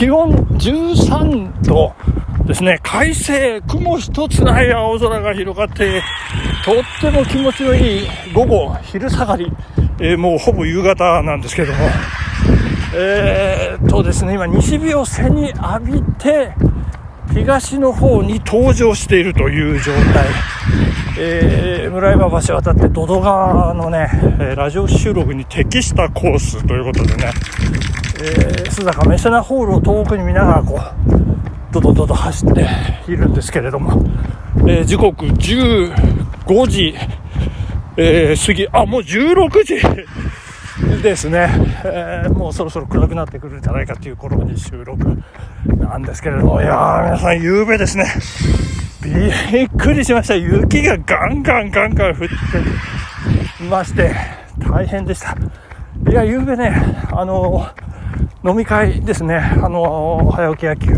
気温13度ですね、快晴、雲一つない青空が広がって、とっても気持ちのいい午後、昼下がり、えー、もうほぼ夕方なんですけども、えー、とですね、今西日を背に浴びて、東の方に登場しているという状態。えー、村山橋渡って土戸川のね、ラジオ収録に適したコースということでね、えー、須坂メセナホールを遠くに見ながらこう、ドドドド走っているんですけれども、えー、時刻15時、えー、過ぎ、あ、もう16時ですね、えー、もうそろそろ暗くなってくるんじゃないかという頃に収録なんですけれども、いやー、皆さん、夕べですね、びっくりしました。雪がガンガンガンガン降ってまして、大変でした。いや、夕べね、あの飲み会ですね、あの早起き野球、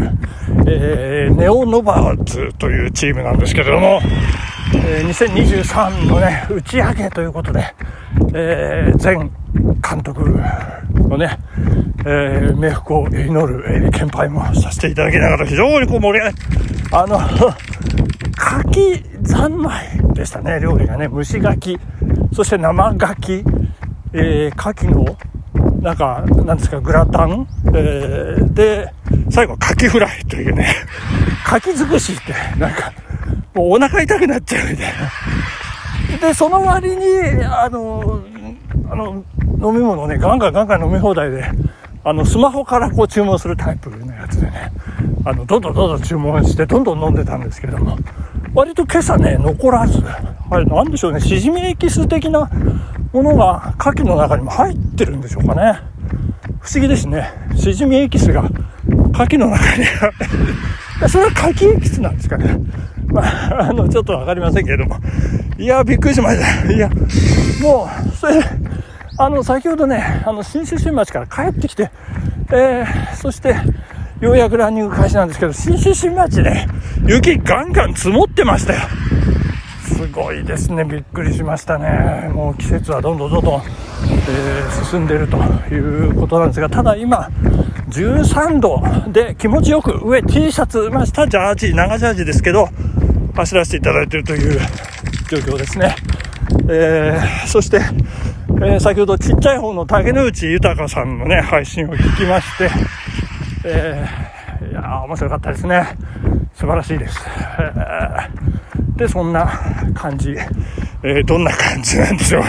えー、ネオノバーズというチームなんですけれども、えー、2023のね、打ち上げということで、えー、前監督のね、えー、冥福を祈る、えー、献杯もさせていただきながら非常にこう盛り上があの、柿三昧でしたね、料理がね。蒸し柿、そして生柿、えー、牡蠣の、なんか、なんですか、グラタン、えー、で、最後、カキフライというね、牡蠣尽くしって、なんか、もうお腹痛くなっちゃうみたいな。で、その割に、あの、あの、飲み物ね、ガンガンガンガン飲み放題で、あの、スマホからこう注文するタイプのやつでね、あの、どんどんどんどん注文して、どんどん飲んでたんですけども、割と今朝ね、残らず、あれなんでしょうね、しじみエキス的なものが牡蠣の中にも入ってるんでしょうかね。不思議ですね。しじみエキスが牡蠣の中にそれは牡蠣エキスなんですかね。まあ、あの、ちょっとわかりませんけれども。いや、びっくりしました。いや、もう、それで、あの、先ほどね、あの、新州新町から帰ってきて、えー、そして、ようやくランニング開始なんですけど、新州新町ね、雪ガンガン積もってましたよ。すごいですね、びっくりしましたね。もう季節はどんどんどんどん、えー、進んでいるということなんですが、ただ今、13度で気持ちよく上 T シャツ、まあ、下ジャージ、長ジャージですけど、走らせていただいているという状況ですね。えー、そして、えー、先ほどちっちゃい方の竹之内豊さんのね、配信を聞きまして、えー、いや面白かったですね。素晴らしいです。え、で、そんな感じ。えー、どんな感じなんでしょう。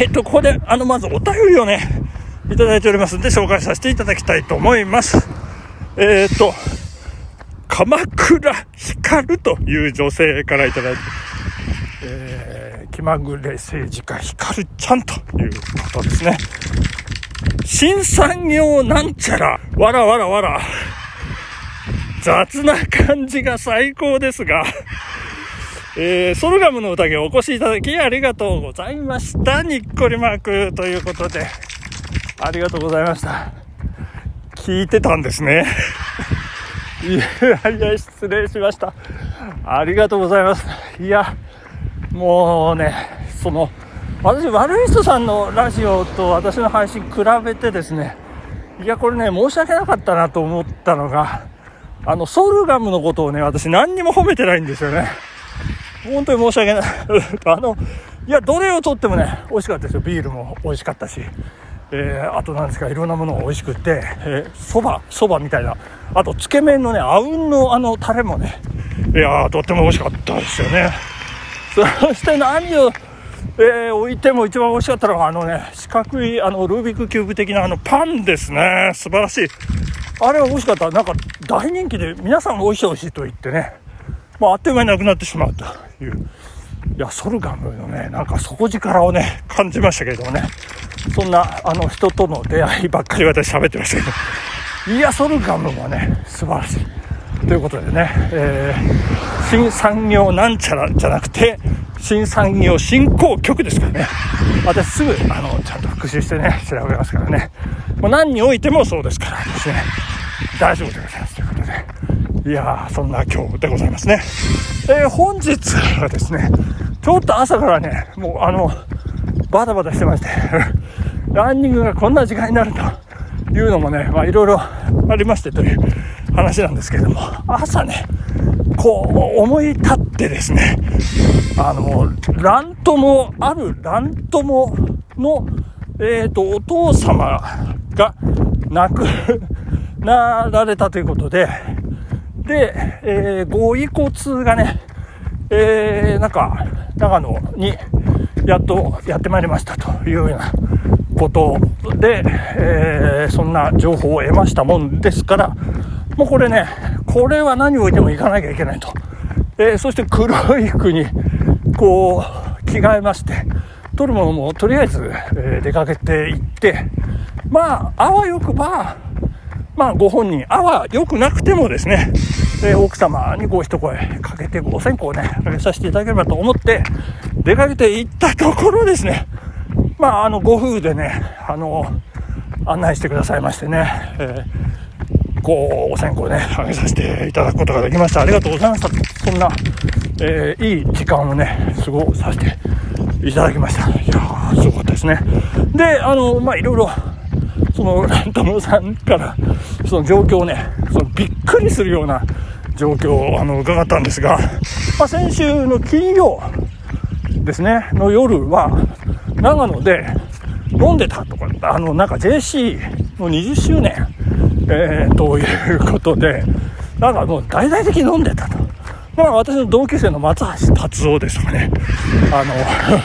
えっと、ここで、あの、まずお便りをね、いただいておりますんで、紹介させていただきたいと思います。えっと、鎌倉光という女性からいただいて、えー、気まぐれ政治家光ちゃんということですね。新産業なんちゃら、わらわらわら。雑な感じが最高ですが、えー、ソルガムの宴をお越しいただきありがとうございました。にっこりマークということで、ありがとうございました。聞いてたんですね。いやいや、失礼しました。ありがとうございます。いや、もうね、その、私、悪い人さんのラジオと私の配信比べてですね、いや、これね、申し訳なかったなと思ったのが、あの、ソルガムのことをね、私何にも褒めてないんですよね。本当に申し訳ない。あの、いや、どれをとってもね、美味しかったですよ。ビールも美味しかったし。えー、あと何ですかいろんなものが美味しくてそばそばみたいなあとつけ麺のねあうんのあのタレもねいやーとっても美味しかったですよね そして何を、えー、置いても一番美味しかったのはあのね四角いあのルービックキューブ的なあのパンですね素晴らしいあれは美味しかった。なんか大人気で皆さん美味しい美味しいと言ってね。もうあっという間になくなってしまうという。いやソルガムのねなんか底力をね感じましたけれどもね。そんなあの人との出会いばっかり私喋ってましたけど。いやソルガムはね素晴らしい。ということでね、えー、新産業なんちゃらじゃなくて新産業振興局ですからね。私すぐあのちゃんと復習してね調べますからね。もう何においてもそうですから。ですね。大丈夫でございます。ということで。いやーそんな今日でございますね、えー、本日はですねちょっと朝からねもうあのバタバタしてまして ランニングがこんな時間になるというのもね、まあいろいろありましてという話なんですけれども、朝ね、こう思い立ってですね、あの、乱も、ある乱もの、えっ、ー、と、お父様が亡く なられたということで、で、えー、ご遺骨がね、えー、なんか、長野にやっとやってまいりましたというようなことで、えー、そんな情報を得ましたもんですから、もうこれね、これは何を置いても行かなきゃいけないと。えー、そして黒い服に、こう、着替えまして、取るものもとりあえず、えー、出かけていって、まあ、あわよくば、まあ、ご本人、あわよくなくてもですね、えー、奥様にこう一声かけてご線香ね、かけさせていただければと思って、出かけていったところですね、まあ、あの、ご夫婦でね、あの、案内してくださいましてね、えー、こう、お線香ね、あげさせていただくことができました。ありがとうございました。そんな、えー、いい時間をね、過ごさせていただきました。いやー、すごかったですね。で、あの、まあ、いろいろ、その、ランタムさんから、その状況をね、そのびっくりするような状況を、あの、伺ったんですが、まあ、先週の金曜ですね、の夜は、長野で飲んでたとか、あの、なんか JC の20周年、えー、ということで、なんかもう大々的に飲んでたと。まあ私の同級生の松橋達夫ですとかね、あの、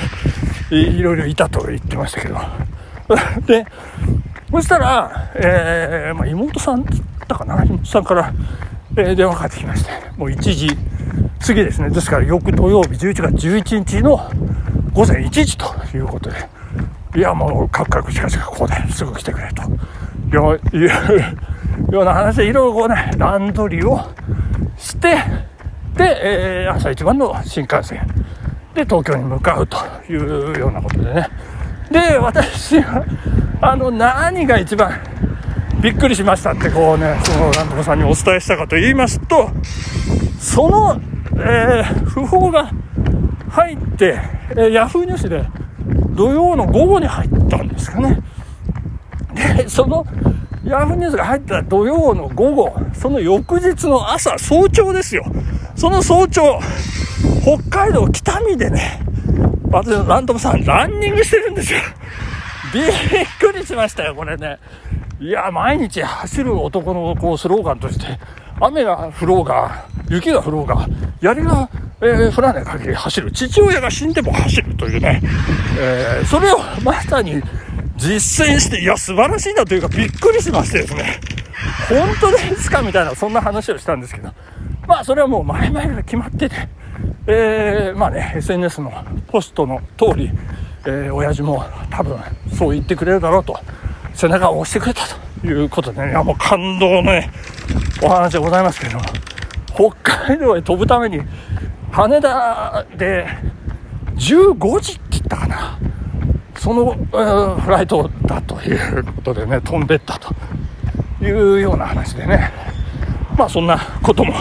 いろいろいたと言ってましたけど。で、そしたら、えー、まあ、妹さんだったかな？妹さんから、え、電話かかってきまして、もう1時過ぎですね。ですから翌土曜日11月11日の午前1時ということで、いや、もう、カクカクしかしかここですぐ来てくれと。いうような話でいろいろこうね、段取りをして、で、えー、朝一番の新幹線で東京に向かうというようなことでね。で、私は、あの、何が一番びっくりしましたって、こうね、その、なんとかさんにお伝えしたかと言いますと、その、えー、訃報が入って、えー、ヤフーニュースで土曜の午後に入ったんですかね。で、その、ヤフーニュースが入った土曜の午後、その翌日の朝、早朝ですよ。その早朝、北海道北見でね、私のランドムさん、ランニングしてるんですよ。びっくりしましたよ、これね。いや、毎日走る男のこうスローガンとして、雨が降ろうが、雪が降ろうが、槍が、えー、降らない限り走る。父親が死んでも走るというね、えー、それをまさに実践して、いや、素晴らしいなというか、びっくりしましてですね、本当ですかみたいな、そんな話をしたんですけど、まあ、それはもう前々から決まってて、えー、まあね、SNS のポストの通り、えー、親父も多分そう言ってくれるだろうと、背中を押してくれたということでね、いやもう感動のね、お話でございますけれども、北海道へ飛ぶために、羽田で15時って言ったかな。その、えー、フライトだということでね、飛んでったというような話でね、まあそんなことも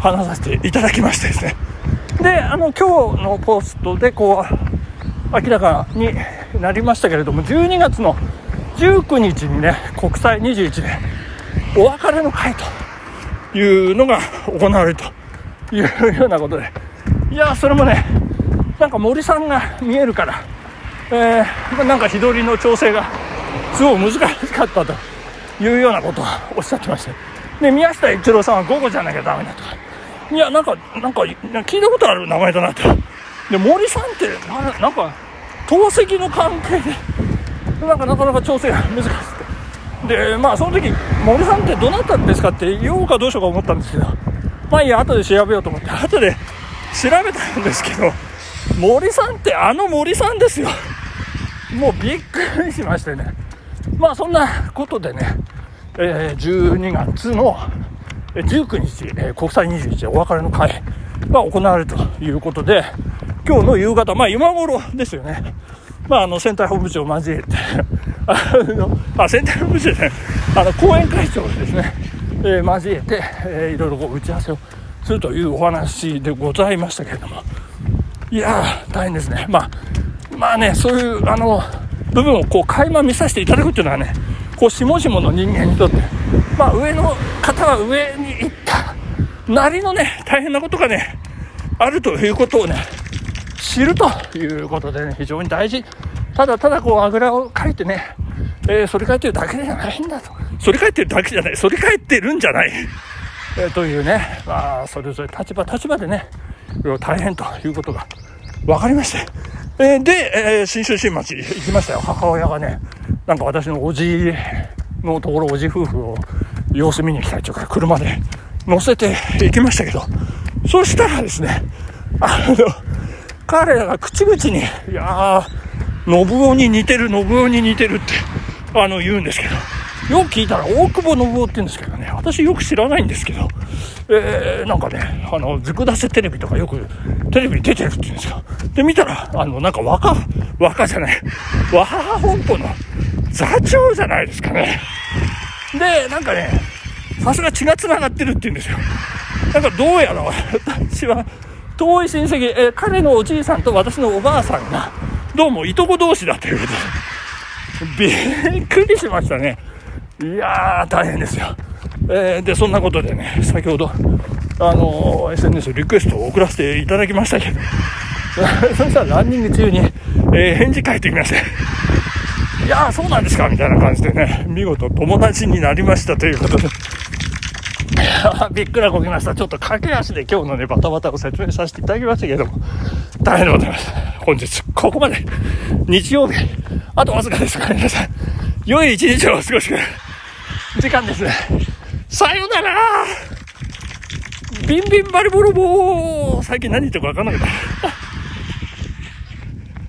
話させていただきましてですね。で、あの、今日のポストでこう、明らかになりましたけれども、12月の19日にね、国際21でお別れの会というのが行われるというようなことで、いや、それもね、なんか森さんが見えるから、えー、なんか日取りの調整がすごい難しかったというようなことをおっしゃってました。で、宮下一郎さんは午後じゃなきゃダメだとか。いや、なんか、なんか、聞いたことある名前だなって。で、森さんって、なんか、透析の関係で、なんかなかなか調整が難しくて。で、まあ、その時、森さんってどなたですかって言おうかどうしようか思ったんですけど、まあいいや、後で調べようと思って、後で調べたんですけど、森さんってあの森さんですよ。もうびっくりしましてね。まあそんなことでね、えー、12月の19日、えー、国際21でお別れの会が行われるということで、今日の夕方、まあ今頃ですよね。まああの、選対本部長を交えて あの、あ、選対本部長じゃない、あの、後援会長ですね、えー、交えて、えー、いろいろこう打ち合わせをするというお話でございましたけれども、いやー、大変ですね。まあ、まあね、そういう、あの、部分をこう、垣間見させていただくっていうのはね、こう、しもしもの人間にとって、まあ、上の方は上に行ったなりのね、大変なことがね、あるということをね、知るということでね、非常に大事。ただただこう、あぐらをかいてね、えー、反り返ってるだけじゃないんだと。反り返ってるだけじゃない。反り返ってるんじゃない。えー、というね、まあ、それぞれ立場立場でね、大変ということが分かりまして。えー、で、えー、新州新町行きましたよ。母親がね、なんか私のおじのところ、おじ夫婦を様子見に来たりとか、車で乗せて行きましたけど、そしたらですね、あの、彼らが口々に、いやー、信夫に似てる、信夫に似てるって、あの、言うんですけど、よく聞いたら大久保信夫って言うんですけどね、私よく知らないんですけど、えー、なんかね、あの、ずくだせテレビとかよくテレビに出てるって言うんですよ。で、見たら、あの、なんか若、若じゃない、和母本舗の座長じゃないですかね。で、なんかね、さすが血が繋がってるって言うんですよ。なんかどうやら私は遠い親戚、えー、彼のおじいさんと私のおばあさんが、どうもいとこ同士だということで、びっくりしましたね。いやー、大変ですよ。えー、で、そんなことでね、先ほど、あのー、SNS リクエストを送らせていただきましたけど、そしたらランニング中に、えー、返事返ってきまして、いやー、そうなんですかみたいな感じでね、見事友達になりましたということで、びっくらこきました。ちょっと駆け足で今日のね、バタバタを説明させていただきましたけれども、大変でございます。本日、ここまで、日曜日、あとわずかですから、皆さん、良い一日をお過ごしください。時間です。さよならビンビンバリボロボー最近何言ってるかわかんなかった。